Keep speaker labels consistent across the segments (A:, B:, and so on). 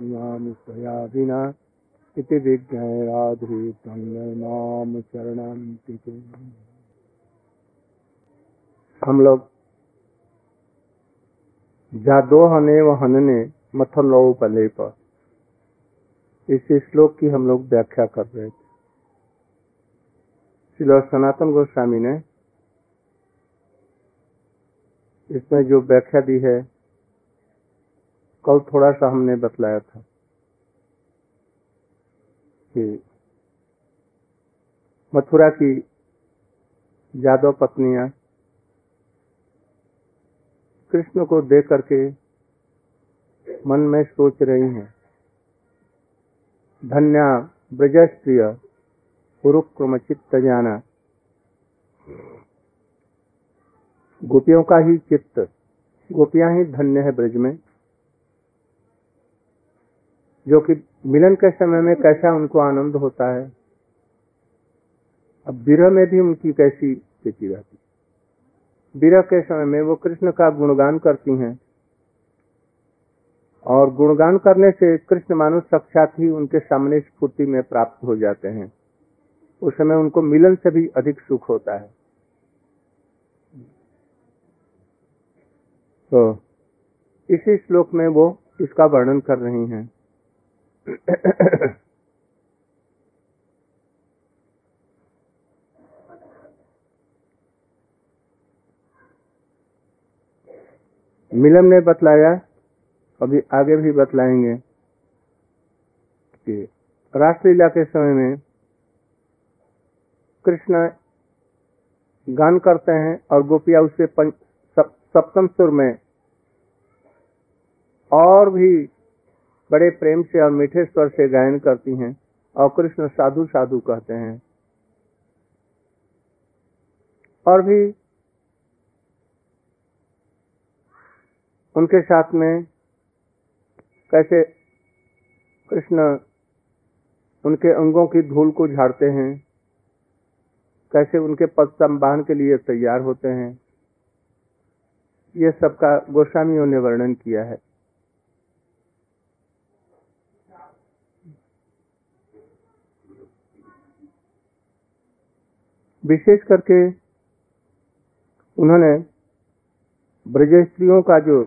A: विना इति राधे नाम चरणांति हम लोग जादोहने व हनने मथलो पले पर इस श्लोक की हम लोग व्याख्या कर रहे थे। श्री सनातन गोस्वामी ने इसमें जो व्याख्या दी है कल थोड़ा सा हमने बतलाया था कि मथुरा की जादव पत्नियाँ कृष्ण को देख करके मन में सोच रही हैं, धन्या ब्रजस्त्रिय पुरुक्रम चित्त जाना। गोपियों का ही चित्त, गोपियाँ ही धन्य है ब्रज में। जो कि मिलन के समय में कैसा उनको आनंद होता है। अब विरह में भी उनकी कैसी स्थिति रहती विरह के समय में वो कृष्ण का गुणगान करती हैं और गुणगान करने से कृष्ण मानव साक्षात ही उनके सामने स्फूर्ति में प्राप्त हो जाते हैं। उस समय उनको मिलन से भी अधिक सुख होता है। तो इसी श्लोक में वो इसका वर्णन कर रही हैं। मिलन ने बतलाया, अभी आगे भी बतलाएँगे कि रासलीला के समय में कृष्ण गान करते हैं और गोपिया उससे सप्तम सुर में और भी बड़े प्रेम से और मीठे स्वर से गायन करती हैं और कृष्ण साधु साधु कहते हैं। और भी उनके साथ में कैसे कृष्ण उनके अंगों की धूल को झाड़ते हैं, कैसे उनके पद संबान के लिए तैयार होते हैं, ये सबका गोस्वामियों ने वर्णन किया है। विशेष करके उन्होंने ब्रज स्त्रियों का जो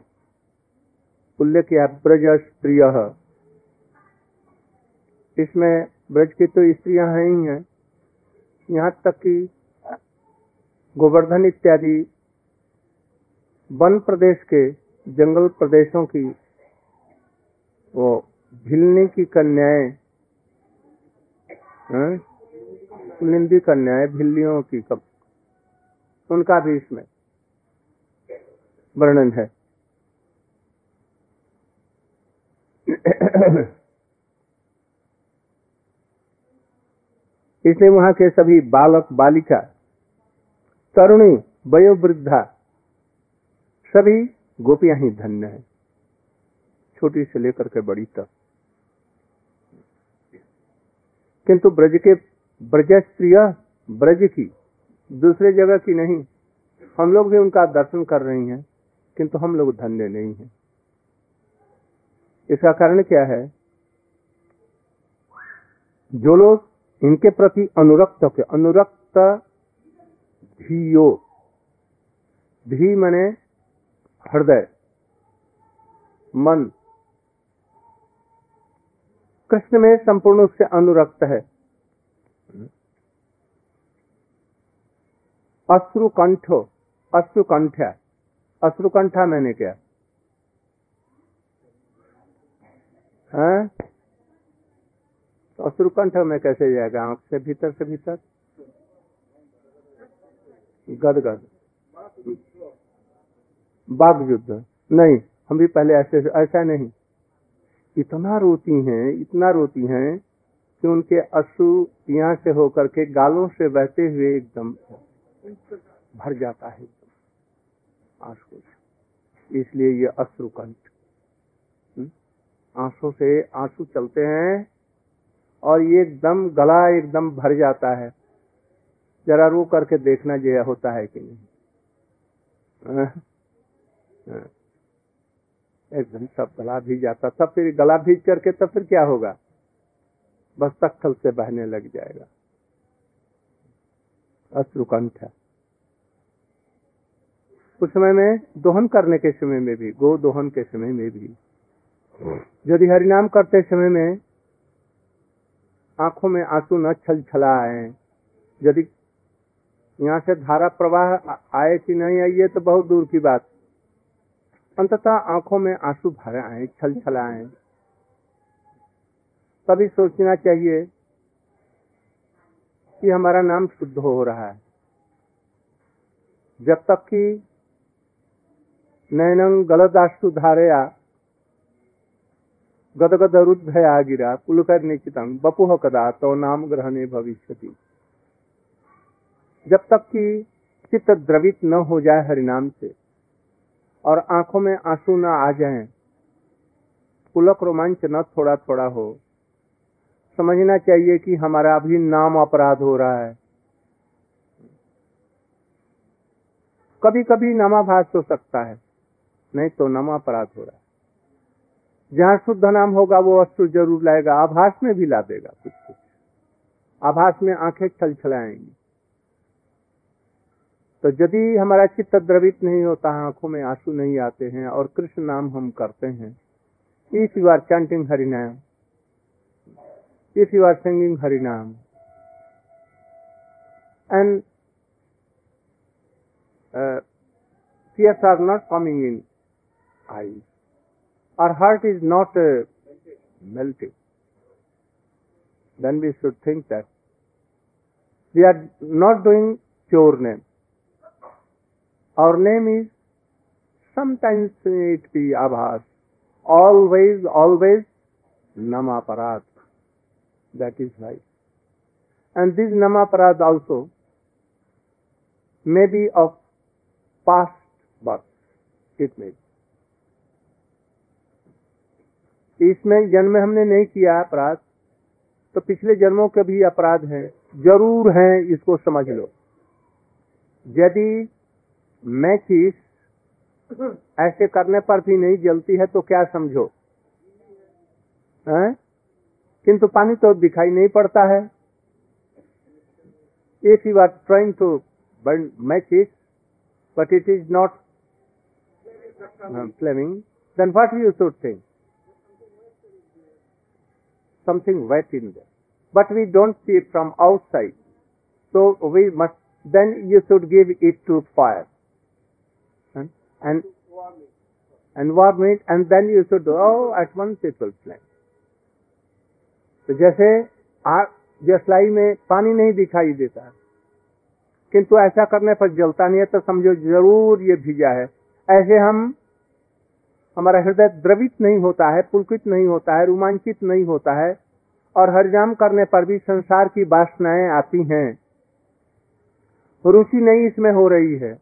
A: उल्लेख किया ब्रज स्त्रिय इसमें ब्रज की तो स्त्रियाँ हैं ही हैं। यहाँ तक कि गोवर्धन इत्यादि वन प्रदेश के जंगल प्रदेशों की वो भिलनी की कन्याएँ निंदी कन्याएँ भिल्लियों की कब उनका भी इसमें वर्णन है। इसलिए वहाँ के सभी बालक, बालिका, तरुणी, वयोवृद्धा, सभी गोपियाँ ही धन्य है। छोटी से लेकर के बड़ी तक। किंतु ब्रज के ब्रज स्त्रिय ब्रज की, दूसरे जगह की नहीं। हम लोग भी उनका दर्शन कर रही हैं, किंतु हम लोग धन्य नहीं हैं। इसका कारण क्या है? जो लोग इनके प्रति अनुरक्त होके अनुरक्त धियो, धी मने हृदय, मन, कृष्ण में संपूर्ण रूप से अनुरक्त है। अश्रुकंठ अश्रुकंठ, अश्रुकंठा मैंने क्या? है? अश्रुकंठ में कैसे जाएगा? आँख से भीतर से भीतर? गदगद। बाघ युद्ध नहीं, हम भी पहले ऐसे, ऐसा नहीं। इतना रोती हैं, इतना रोती हैं कि उनके अश्रु यहाँ से होकर के गालों से बहते हुए एकदम भर जाता है आँसू इसलिए ये अश्रुकंठ आँसू से आँसू चलते हैं और ये एकदम गला एकदम भर जाता है। जरा रो करके देखना जो होता है कि नहीं। एकदम सब गला भी जाता, तब फिर गला भीज करके तब फिर क्या होगा? बस तख्तल से बहने लग जाएगा। अश्रुकंठ उस समय में दोहन करने के समय में भी, गो दोहन के समय में भी, यदि हरिनाम करते समय में आँखों में आँसू न छल छला आए यदि यहाँ से धारा प्रवाह आए कि नहीं आई, ये तो बहुत दूर की बात। अंततः आँखों में आँसू भर आए छल छलाए तभी सोचना चाहिए कि हमारा नाम शुद्ध हो रहा है। जब तक कि नैनं गलदाशु धारया गदगद रुद्धया गिरा पुलकर निश्चितंग बपुह कदा तो नाम ग्रहणे भविष्यति। जब तक कि चित्त द्रवित न हो जाए हरिनाम से और आँखों में आँसू न आ जाएँ, पुलक रोमांच न थोड़ा थोड़ा हो समझना चाहिए कि हमारा अभी नाम अपराध हो रहा है। कभी कभी नामाभास हो सकता है, नहीं तो नाम अपराध हो रहा है। जहाँ शुद्ध नाम होगा, वो वस्तु ज़रूर लाएगा, आभास में भी ला देगा कुछ कुछ। आभास में आँखें छल छलाएँगी तो यदि हमारा चित्त द्रवित नहीं होता है आँखों में आँसू नहीं आते हैं, और कृष्ण नाम हम करते हैं if you are chanting harinam if you are singing Harinam. And uh, tears are not coming in eyes. Our heart is not uh, melting. Then we should think that we are not doing pure name. Our name is sometimes it be Abhas, always, always Namaparat. That is right. And this Namaparad also may be of past birth. It may be. इसमें जन्म हमने नहीं किया अपराध तो पिछले जन्मों के भी अपराध हैं ज़रूर हैं, इसको समझ लो यदि मैं चीज़ ऐसे करने पर भी नहीं जलती है तो क्या समझो है? किंतु पानी तो दिखाई नहीं पड़ता है if you are trying to burn matches but it is not flaming then what you should think something wet in there. But we don't see it from outside. So we must, then you should give it to fire. And, and, and warm it and then you should, oh, at once it will flame. तो जैसे जसलाई में पानी नहीं दिखाई देता, किंतु ऐसा करने पर जलता नहीं है तो समझो ज़रूर ये भिजा है। ऐसे हम, हमारा हृदय द्रवित नहीं होता है, पुलकित नहीं होता है, रोमांचित नहीं होता है, और हरिजाम करने पर भी संसार की वासनाएँ आती हैं। रुचि नहीं इसमें हो रही है।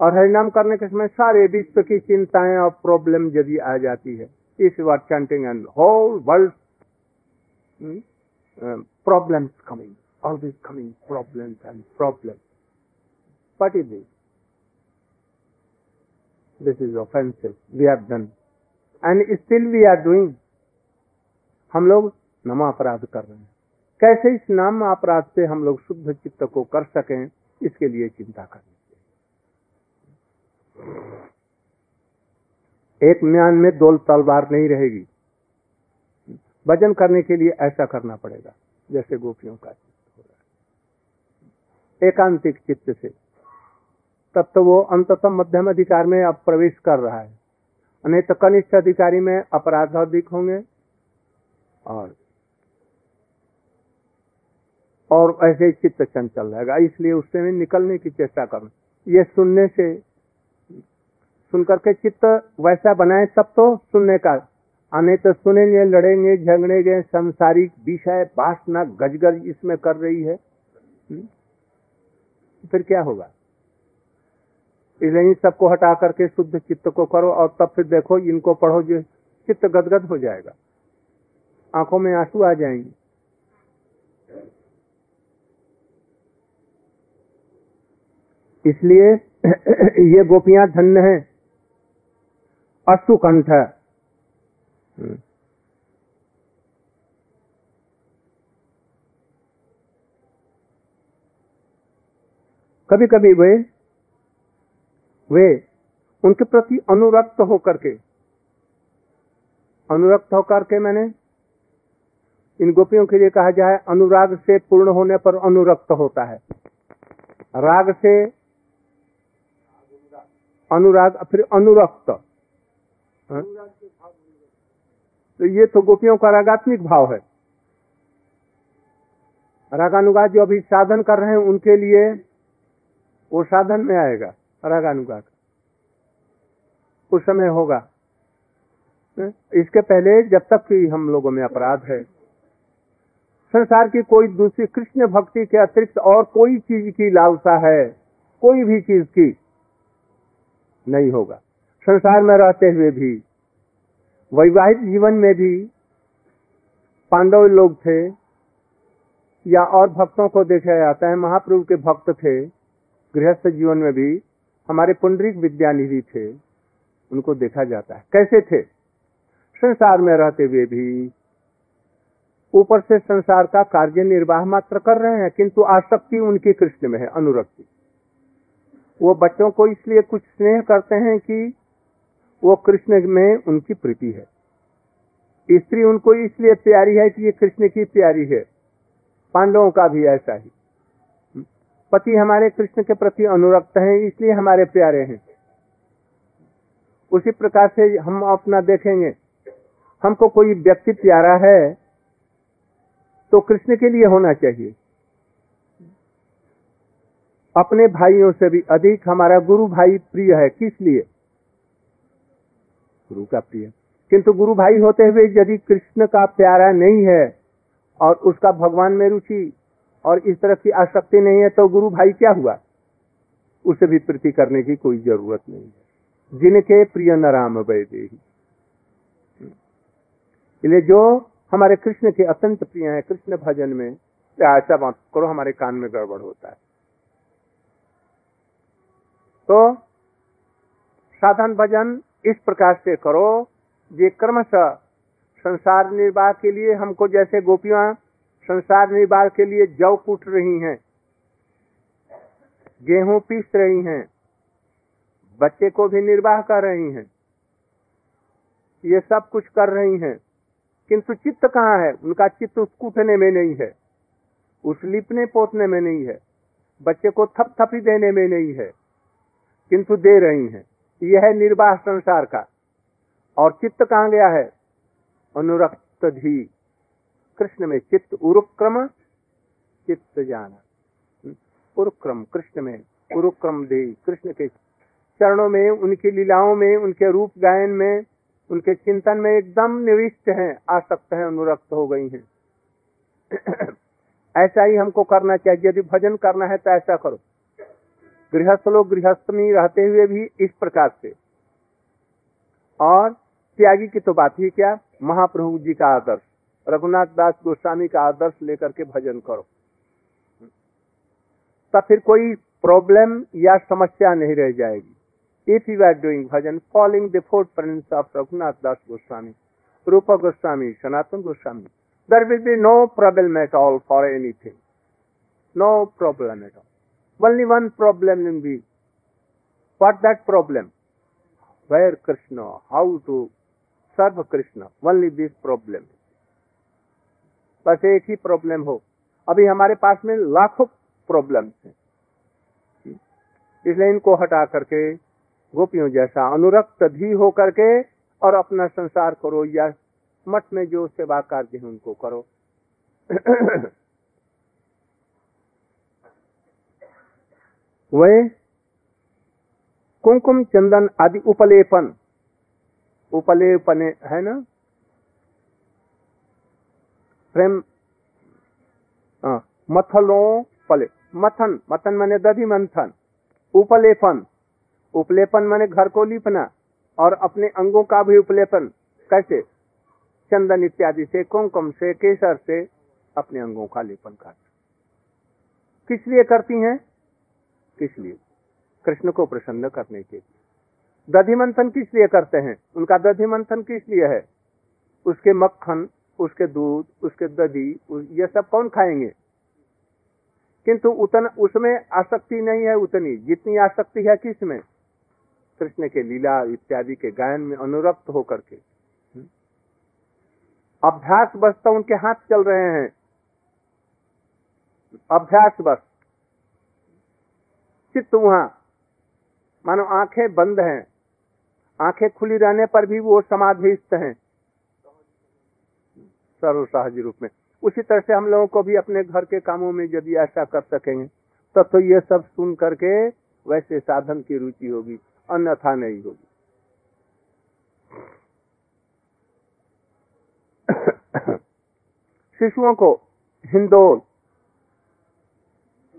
A: और हरिनाम करने के समय सारे विश्व की चिंताएँ और प्रॉब्लम यदि आ जाती है। Is what chanting and whole world problems coming always coming problems and problem What is this? This is offensive. We have done. And still we are doing. हम लोग नमा अपराध कर रहे हैं कैसे इस नाम अपराध से हम लोग शुद्ध चित्त को कर सकें, इसके लिए चिंता करनी चाहिए एक म्यान में दोल तलवार नहीं रहेगी। भजन करने के लिए ऐसा करना पड़ेगा, जैसे गोपियों का चित्त हो रहा है। एकांतिक चित्त से। तब तो वो अंततम मध्यम अधिकार में अब प्रवेश कर रहा है। नहीं तो कनिष्ठ अधिकारी में अपराध अधिक होंगे और और ऐसे चित्त चंचल रहेगा, इसलिए उससे निकलने की चेष्टा करना। ये सुनने से सुन करके चित्त वैसा बनाए, तब तो सुनने का। आने तो सुनेंगे, लड़ेंगे, झगड़ेंगे, संसारिक विषय, वासना गजगज इसमें कर रही है। फिर क्या होगा? इसलिए सबको हटा करके शुद्ध चित्त को करो और तब फिर देखो, इनको पढ़ो, जो चित्त गदगद हो जाएगा। आँखों में आँसू आ जाएँगे। इसलिए ये गोपियाँ धन्य है। अश्रुकंठ कभी कभी वे वे उनके प्रति अनुरक्त होकर के, अनुरक्त होकर के मैंने इन गोपियों के लिए कहा जाए, अनुराग से पूर्ण होने पर अनुरक्त होता है। राग से अनुराग, फिर अनुरक्त। हाँ? तो ये तो गोपियों का रागात्मिक भाव है। रागानुगात जो अभी साधन कर रहे हैं, उनके लिए वो साधन में आएगा रागानुगात उस समय होगा। हाँ? इसके पहले जब तक कि हम लोगों में अपराध है। संसार की कोई दूसरी कृष्ण भक्ति के अतिरिक्त और कोई चीज़ की लालसा है, कोई भी चीज़ की नहीं होगा। संसार में रहते हुए भी, वैवाहिक जीवन में भी पांडव लोग थे, या और भक्तों को देखा जाता है, महाप्रभु के भक्त थे, गृहस्थ जीवन में भी, हमारे पुंडरिक विद्यानिधि थे, उनको देखा जाता है। कैसे थे? संसार में रहते हुए भी, ऊपर से संसार का कार्य निर्वाह मात्र कर रहे हैं, किंतु आसक्ति उनकी कृष्ण में है, अनुरक्ति। वो बच्चों को इसलिए कुछ स्नेह करते हैं कि वो कृष्ण में उनकी प्रीति है। स्त्री उनको इसलिए प्यारी है कि ये कृष्ण की प्यारी है। पांडवों का भी ऐसा ही। पति हमारे कृष्ण के प्रति अनुरक्त हैं, इसलिए हमारे प्यारे हैं। उसी प्रकार से हम अपना देखेंगे, हमको कोई व्यक्ति प्यारा है तो कृष्ण के लिए होना चाहिए। अपने भाइयों से भी अधिक हमारा गुरु भाई प्रिय है, किस लिए? गुरु का प्रिय। किंतु गुरु भाई होते हुए यदि कृष्ण का प्यारा नहीं है और उसका भगवान में रुचि और इस तरह की आसक्ति नहीं है तो गुरु भाई क्या हुआ? उसे भी प्रीति करने की कोई ज़रूरत नहीं है। जिनके प्रिय न राम वैदे इसलिए जो हमारे कृष्ण के अत्यंत प्रिय हैं, कृष्ण भजन में ऐसा बात करो, हमारे कान में गड़बड़ होता है। तो साधन भजन इस प्रकार से करो, ये क्रमशः संसार निर्वाह के लिए हमको जैसे गोपियाँ संसार निर्वाह के लिए जव कूट रही हैं, गेहूँ पीस रही हैं, बच्चे को भी निर्वाह कर रही हैं, ये सब कुछ कर रही हैं, किंतु चित्त कहाँ है? उनका चित्त उस कूटने में नहीं है, उस लिपने पोतने में नहीं है, बच्चे को थप थपी देने में नहीं है, किंतु दे रही हैं। यह है निर्वाह संसार का। और चित्त कहाँ गया है? अनुरक्त धी। कृष्ण में चित्त उरुक्रम, चित्त जाना। उरुक्रम, कृष्ण में उरुक्रम दे कृष्ण के चरणों में, उनकी लीलाओं में, उनके रूप गायन में, उनके चिंतन में एकदम निविष्ट हैं, आसक्त हैं, अनुरक्त हो गई हैं। ऐसा ही हमको करना चाहिए। यदि भजन करना है तो ऐसा करो। गृहस्थ लोग गृहस्थ में रहते हुए भी इस प्रकार से। और त्यागी की तो बात ही क्या? महाप्रभु जी का आदर्श। रघुनाथ दास गोस्वामी का आदर्श लेकर के भजन करो। तब फिर कोई प्रॉब्लम या समस्या नहीं रह जाएगी। If you are doing bhajan following the prince of Raghunath Das Goswami, Rup Goswami, Sanatan Goswami there will be no problem at all for anything no problem at all Only one problem will be, what that problem? Where Krishna, how to serve Krishna, only this problem. बस एक ही problem हो अभी हमारे पास में लाखों problems हैं इसलिए इनको हटा करके गोपियों जैसा अनुरक्त भी हो करके और अपना संसार करो या मठ में जो सेवा कार्य है उनको करो वे कुमकुम चंदन आदि उपलेपन। उपलेपन, है ना? प्रेम मथलों पले, मथन मथन माने दधि मंथन, उपलेपन। उपलेपन माने घर को लिपना और अपने अंगों का भी उपलेपन। कैसे? चंदन इत्यादि से कुमकुम से, केसर से अपने अंगों का लेपन कर किस लिए करती हैं? किस लिए? कृष्ण को प्रसन्न करने के लिए। दधि मंथन किस लिए करते हैं? उनका दधि मंथन किस लिए है? उसके मक्खन, उसके दूध, उसके दधी ये सब कौन खाएँगे? किंतु उतन उसमें आसक्ति नहीं है उतनी। जितनी आसक्ति है किसमें? कृष्ण के लीला इत्यादि के गायन में अनुरक्त होकर के। अभ्यास बस तो उनके हाथ चल रहे हैं। अभ्यास बस चित्त वहाँ। मानो आँखें बंद हैं। आँखें खुली रहने पर भी वो समाधिस्थ हैं। सहज रूप में। उसी तरह से हम लोगों को भी अपने घर के कामों में यदि ऐसा कर सकेंगे तब तो, तो ये सब सुन करके वैसे साधन की रुचि होगी अन्यथा नहीं होगी। शिशुओं को हिंदोल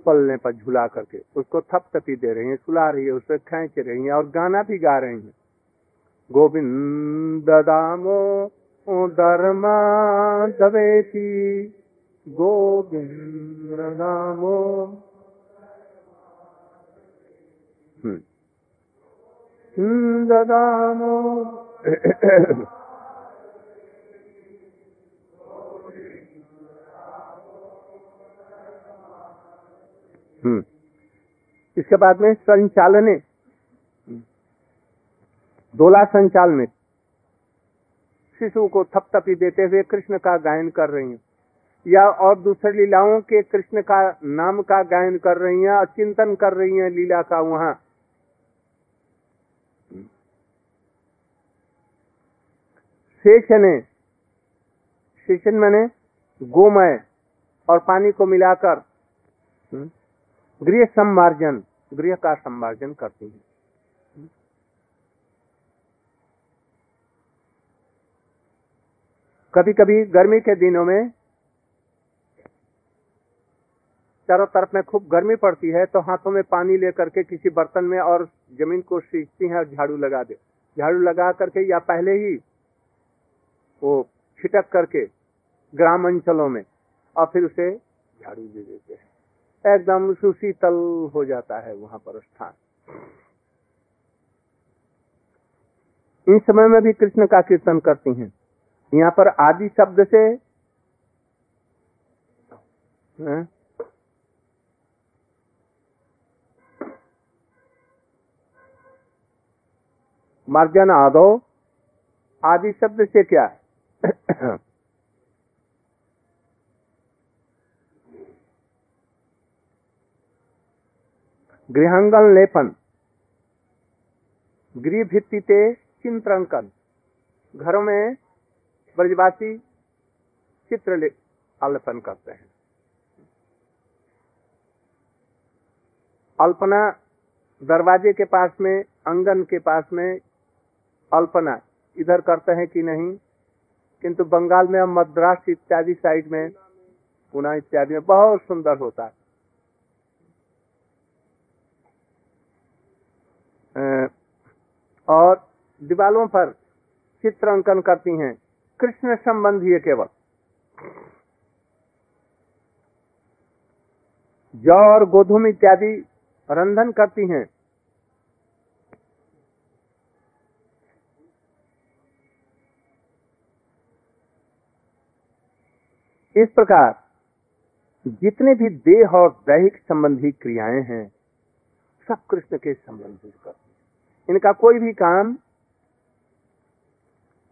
A: पलने पर झुला करके उसको थपथपी दे रही है सुला रही है उसे खेच रही है और गाना भी गा रही है। गोविंद दामो धर्मा दवेती गोविंद दामो। दामो। इसके बाद में संचालने। दोला संचाल में शिशु को थपथपी देते हुए कृष्ण का गायन कर रही हैं। या और दूसरी लीलाओं के कृष्ण का नाम का गायन कर रही हैं और चिंतन कर रही हैं लीला का वहाँ। शेषने। शेषन मैंने गोमय और पानी को मिलाकर। हम्म, गृह संवार्जन गृह का संवार्जन करती है। कभी कभी गर्मी के दिनों में चारों तरफ़ में खूब गर्मी पड़ती है तो हाथों में पानी लेकर के किसी बर्तन में और ज़मीन को सींचती है और झाड़ू लगा दे, झाड़ू लगा करके या पहले ही वो छिटक करके ग्राम अंचलों में और फिर उसे झाड़ू दे देते हैं। एकदम सुशीतल हो जाता है वहाँ पर स्थान। इन समय में भी कृष्ण का कीर्तन करती हैं। यहाँ पर आदि शब्द से मार्जन आदो, आदि शब्द से क्या गृहांगन लेपन। गृह भित्ति चित्रांकन। घरों में ब्रजवासी चित्र अल्पन करते हैं। अल्पना दरवाजे के पास में, अंगन के पास में अल्पना इधर करते हैं कि नहीं? किंतु बंगाल में मद्रास इत्यादि साइड में, पुणे इत्यादि में बहुत सुंदर होता है। और दीवालों पर चित्र अंकन करती हैं। कृष्ण संबंधी केवल। जौ और गोधूम इत्यादि रंधन करती हैं। इस प्रकार जितने भी देह और दैहिक संबंधी क्रियाएँ हैं, सब कृष्ण के संबंधित करते इनका कोई भी काम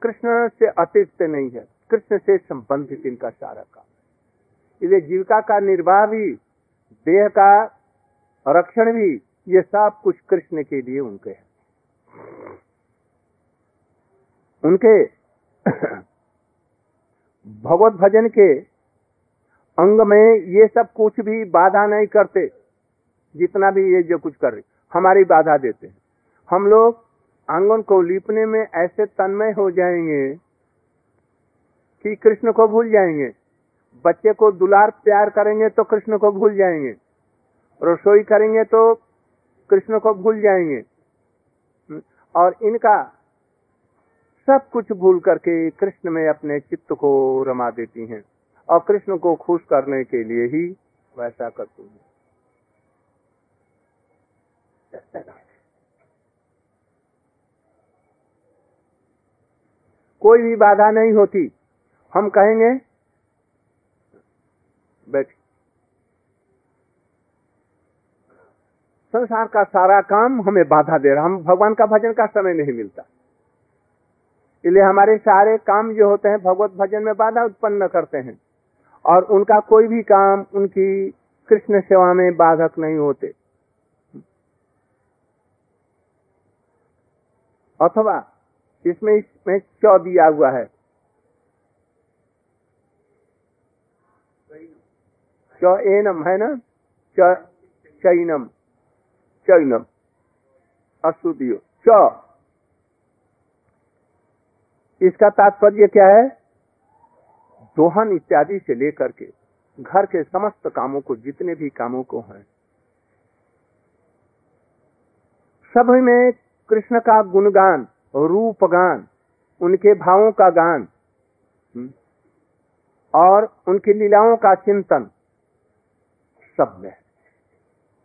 A: कृष्ण से अतिरिक्त नहीं है। कृष्ण से संबंधित इनका सारा काम इसलिए जीविका का निर्वाह भी, देह का रक्षण भी, ये सब कुछ कृष्ण के लिए उनके हैं। उनके भगवत भजन के अंग में ये सब कुछ भी बाधा नहीं करते, जितना भी ये जो कुछ कर रही हमारी बाधा देते हम लोग आँगन को लिपने में ऐसे तन्मय हो जाएँगे कि कृष्ण को भूल जाएँगे। बच्चे को दुलार प्यार करेंगे तो कृष्ण को भूल जाएँगे। रसोई करेंगे तो कृष्ण को भूल जाएँगे। और इनका सब कुछ भूल करके कृष्ण में अपने चित्त को रमा देती हैं और कृष्ण को खुश करने के लिए ही वैसा करती हैं। कोई भी बाधा नहीं होती। हम कहेंगे, बैठ। संसार का सारा काम हमें बाधा दे रहा, हम भगवान का भजन का समय नहीं मिलता। इसलिए हमारे सारे काम जो होते हैं, भगवत भजन में बाधा उत्पन्न करते हैं। और उनका कोई भी काम, उनकी कृष्ण सेवा में बाधक नहीं होते। अथवा इसमें इसमें च दिया हुआ है? च एनम है ना? च, चैनम चैनम अशुद्धियो च। इसका तात्पर्य क्या है? दोहन इत्यादि से लेकर के घर के समस्त कामों को, जितने भी कामों को हैं, सभी में कृष्ण का गुणगान रूप गान उनके भावों का गान हम्म, और उनकी लीलाओं का चिंतन सब में है।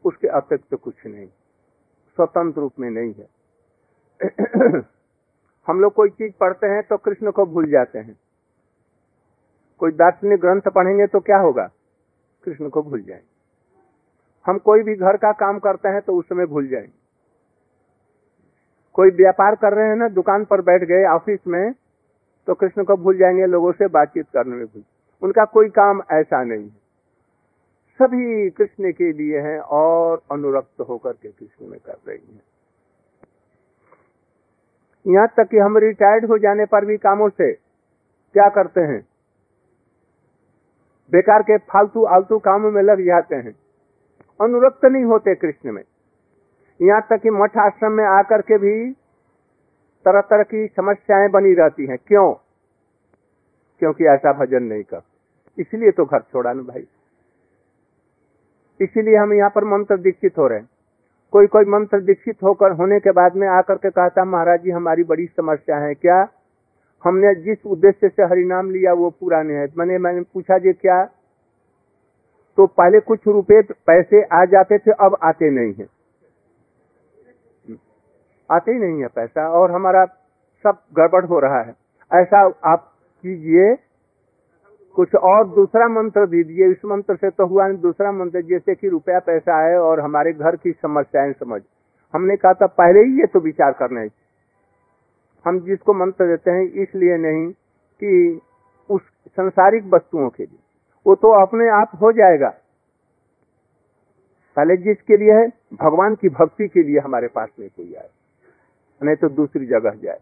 A: उसके अतिरिक्त तो कुछ नहीं स्वतंत्र रूप में नहीं है। हम लोग कोई चीज़ पढ़ते हैं तो कृष्ण को भूल जाते हैं। कोई दार्शनिक ग्रंथ पढ़ेंगे तो क्या होगा? कृष्ण को भूल जाएँगे। हम कोई भी घर का काम करते हैं तो उस समय भूल जाएँगे। कोई व्यापार कर रहे हैं ना, दुकान पर बैठ गए ऑफ़िस में तो कृष्ण को भूल जाएँगे लोगों से बातचीत करने में भूल। उनका कोई काम ऐसा नहीं है। सभी कृष्ण के लिए हैं और अनुरक्त होकर के कृष्ण में कर रही हैं। यहाँ तक कि हम रिटायर्ड हो जाने पर भी कामों से क्या करते हैं? बेकार के फालतू आलतू कामों में लग जाते हैं। अनुरक्त नहीं होते कृष्ण में। यहाँ तक कि मठ आश्रम में आकर के भी तरह तरह की समस्याएँ बनी रहती हैं। क्यों? क्योंकि ऐसा भजन नहीं कर। इसलिए तो घर छोड़ा ना भाई। इसीलिए हम यहाँ पर मंत्र दीक्षित हो रहे हैं। कोई कोई मंत्र दीक्षित होकर होने के बाद में आकर के कहता, महाराज जी, हमारी बड़ी समस्या है। क्या हमने जिस उद्देश्य से हरिनाम लिया वो पूरा नहीं है? मैंने मैंने पूछा, जी, क्या? तो पहले कुछ रुपए पैसे आ जाते थे, अब आते नहीं है। आते ही नहीं है पैसा और हमारा सब गड़बड़ हो रहा है। ऐसा आप कीजिए, कुछ और दूसरा मंत्र दीजिए। इस मंत्र से तो हुआ नहीं, दूसरा मंत्र, जैसे कि रुपया पैसा आए और हमारे घर की समस्याएँ समझ। हमने कहा था, पहले ही ये तो विचार करना है। हम जिसको मंत्र देते हैं, इसलिए नहीं कि उस संसारिक वस्तुओं के लिए। वो तो अपने आप हो जाएगा। पहले जिसके लिए है? भगवान की भक्ति के लिए हमारे पास में कोई आए। नहीं तो दूसरी जगह जाए।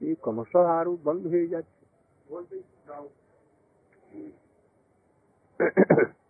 A: ये कमर्शियल आरू बंद हो जाए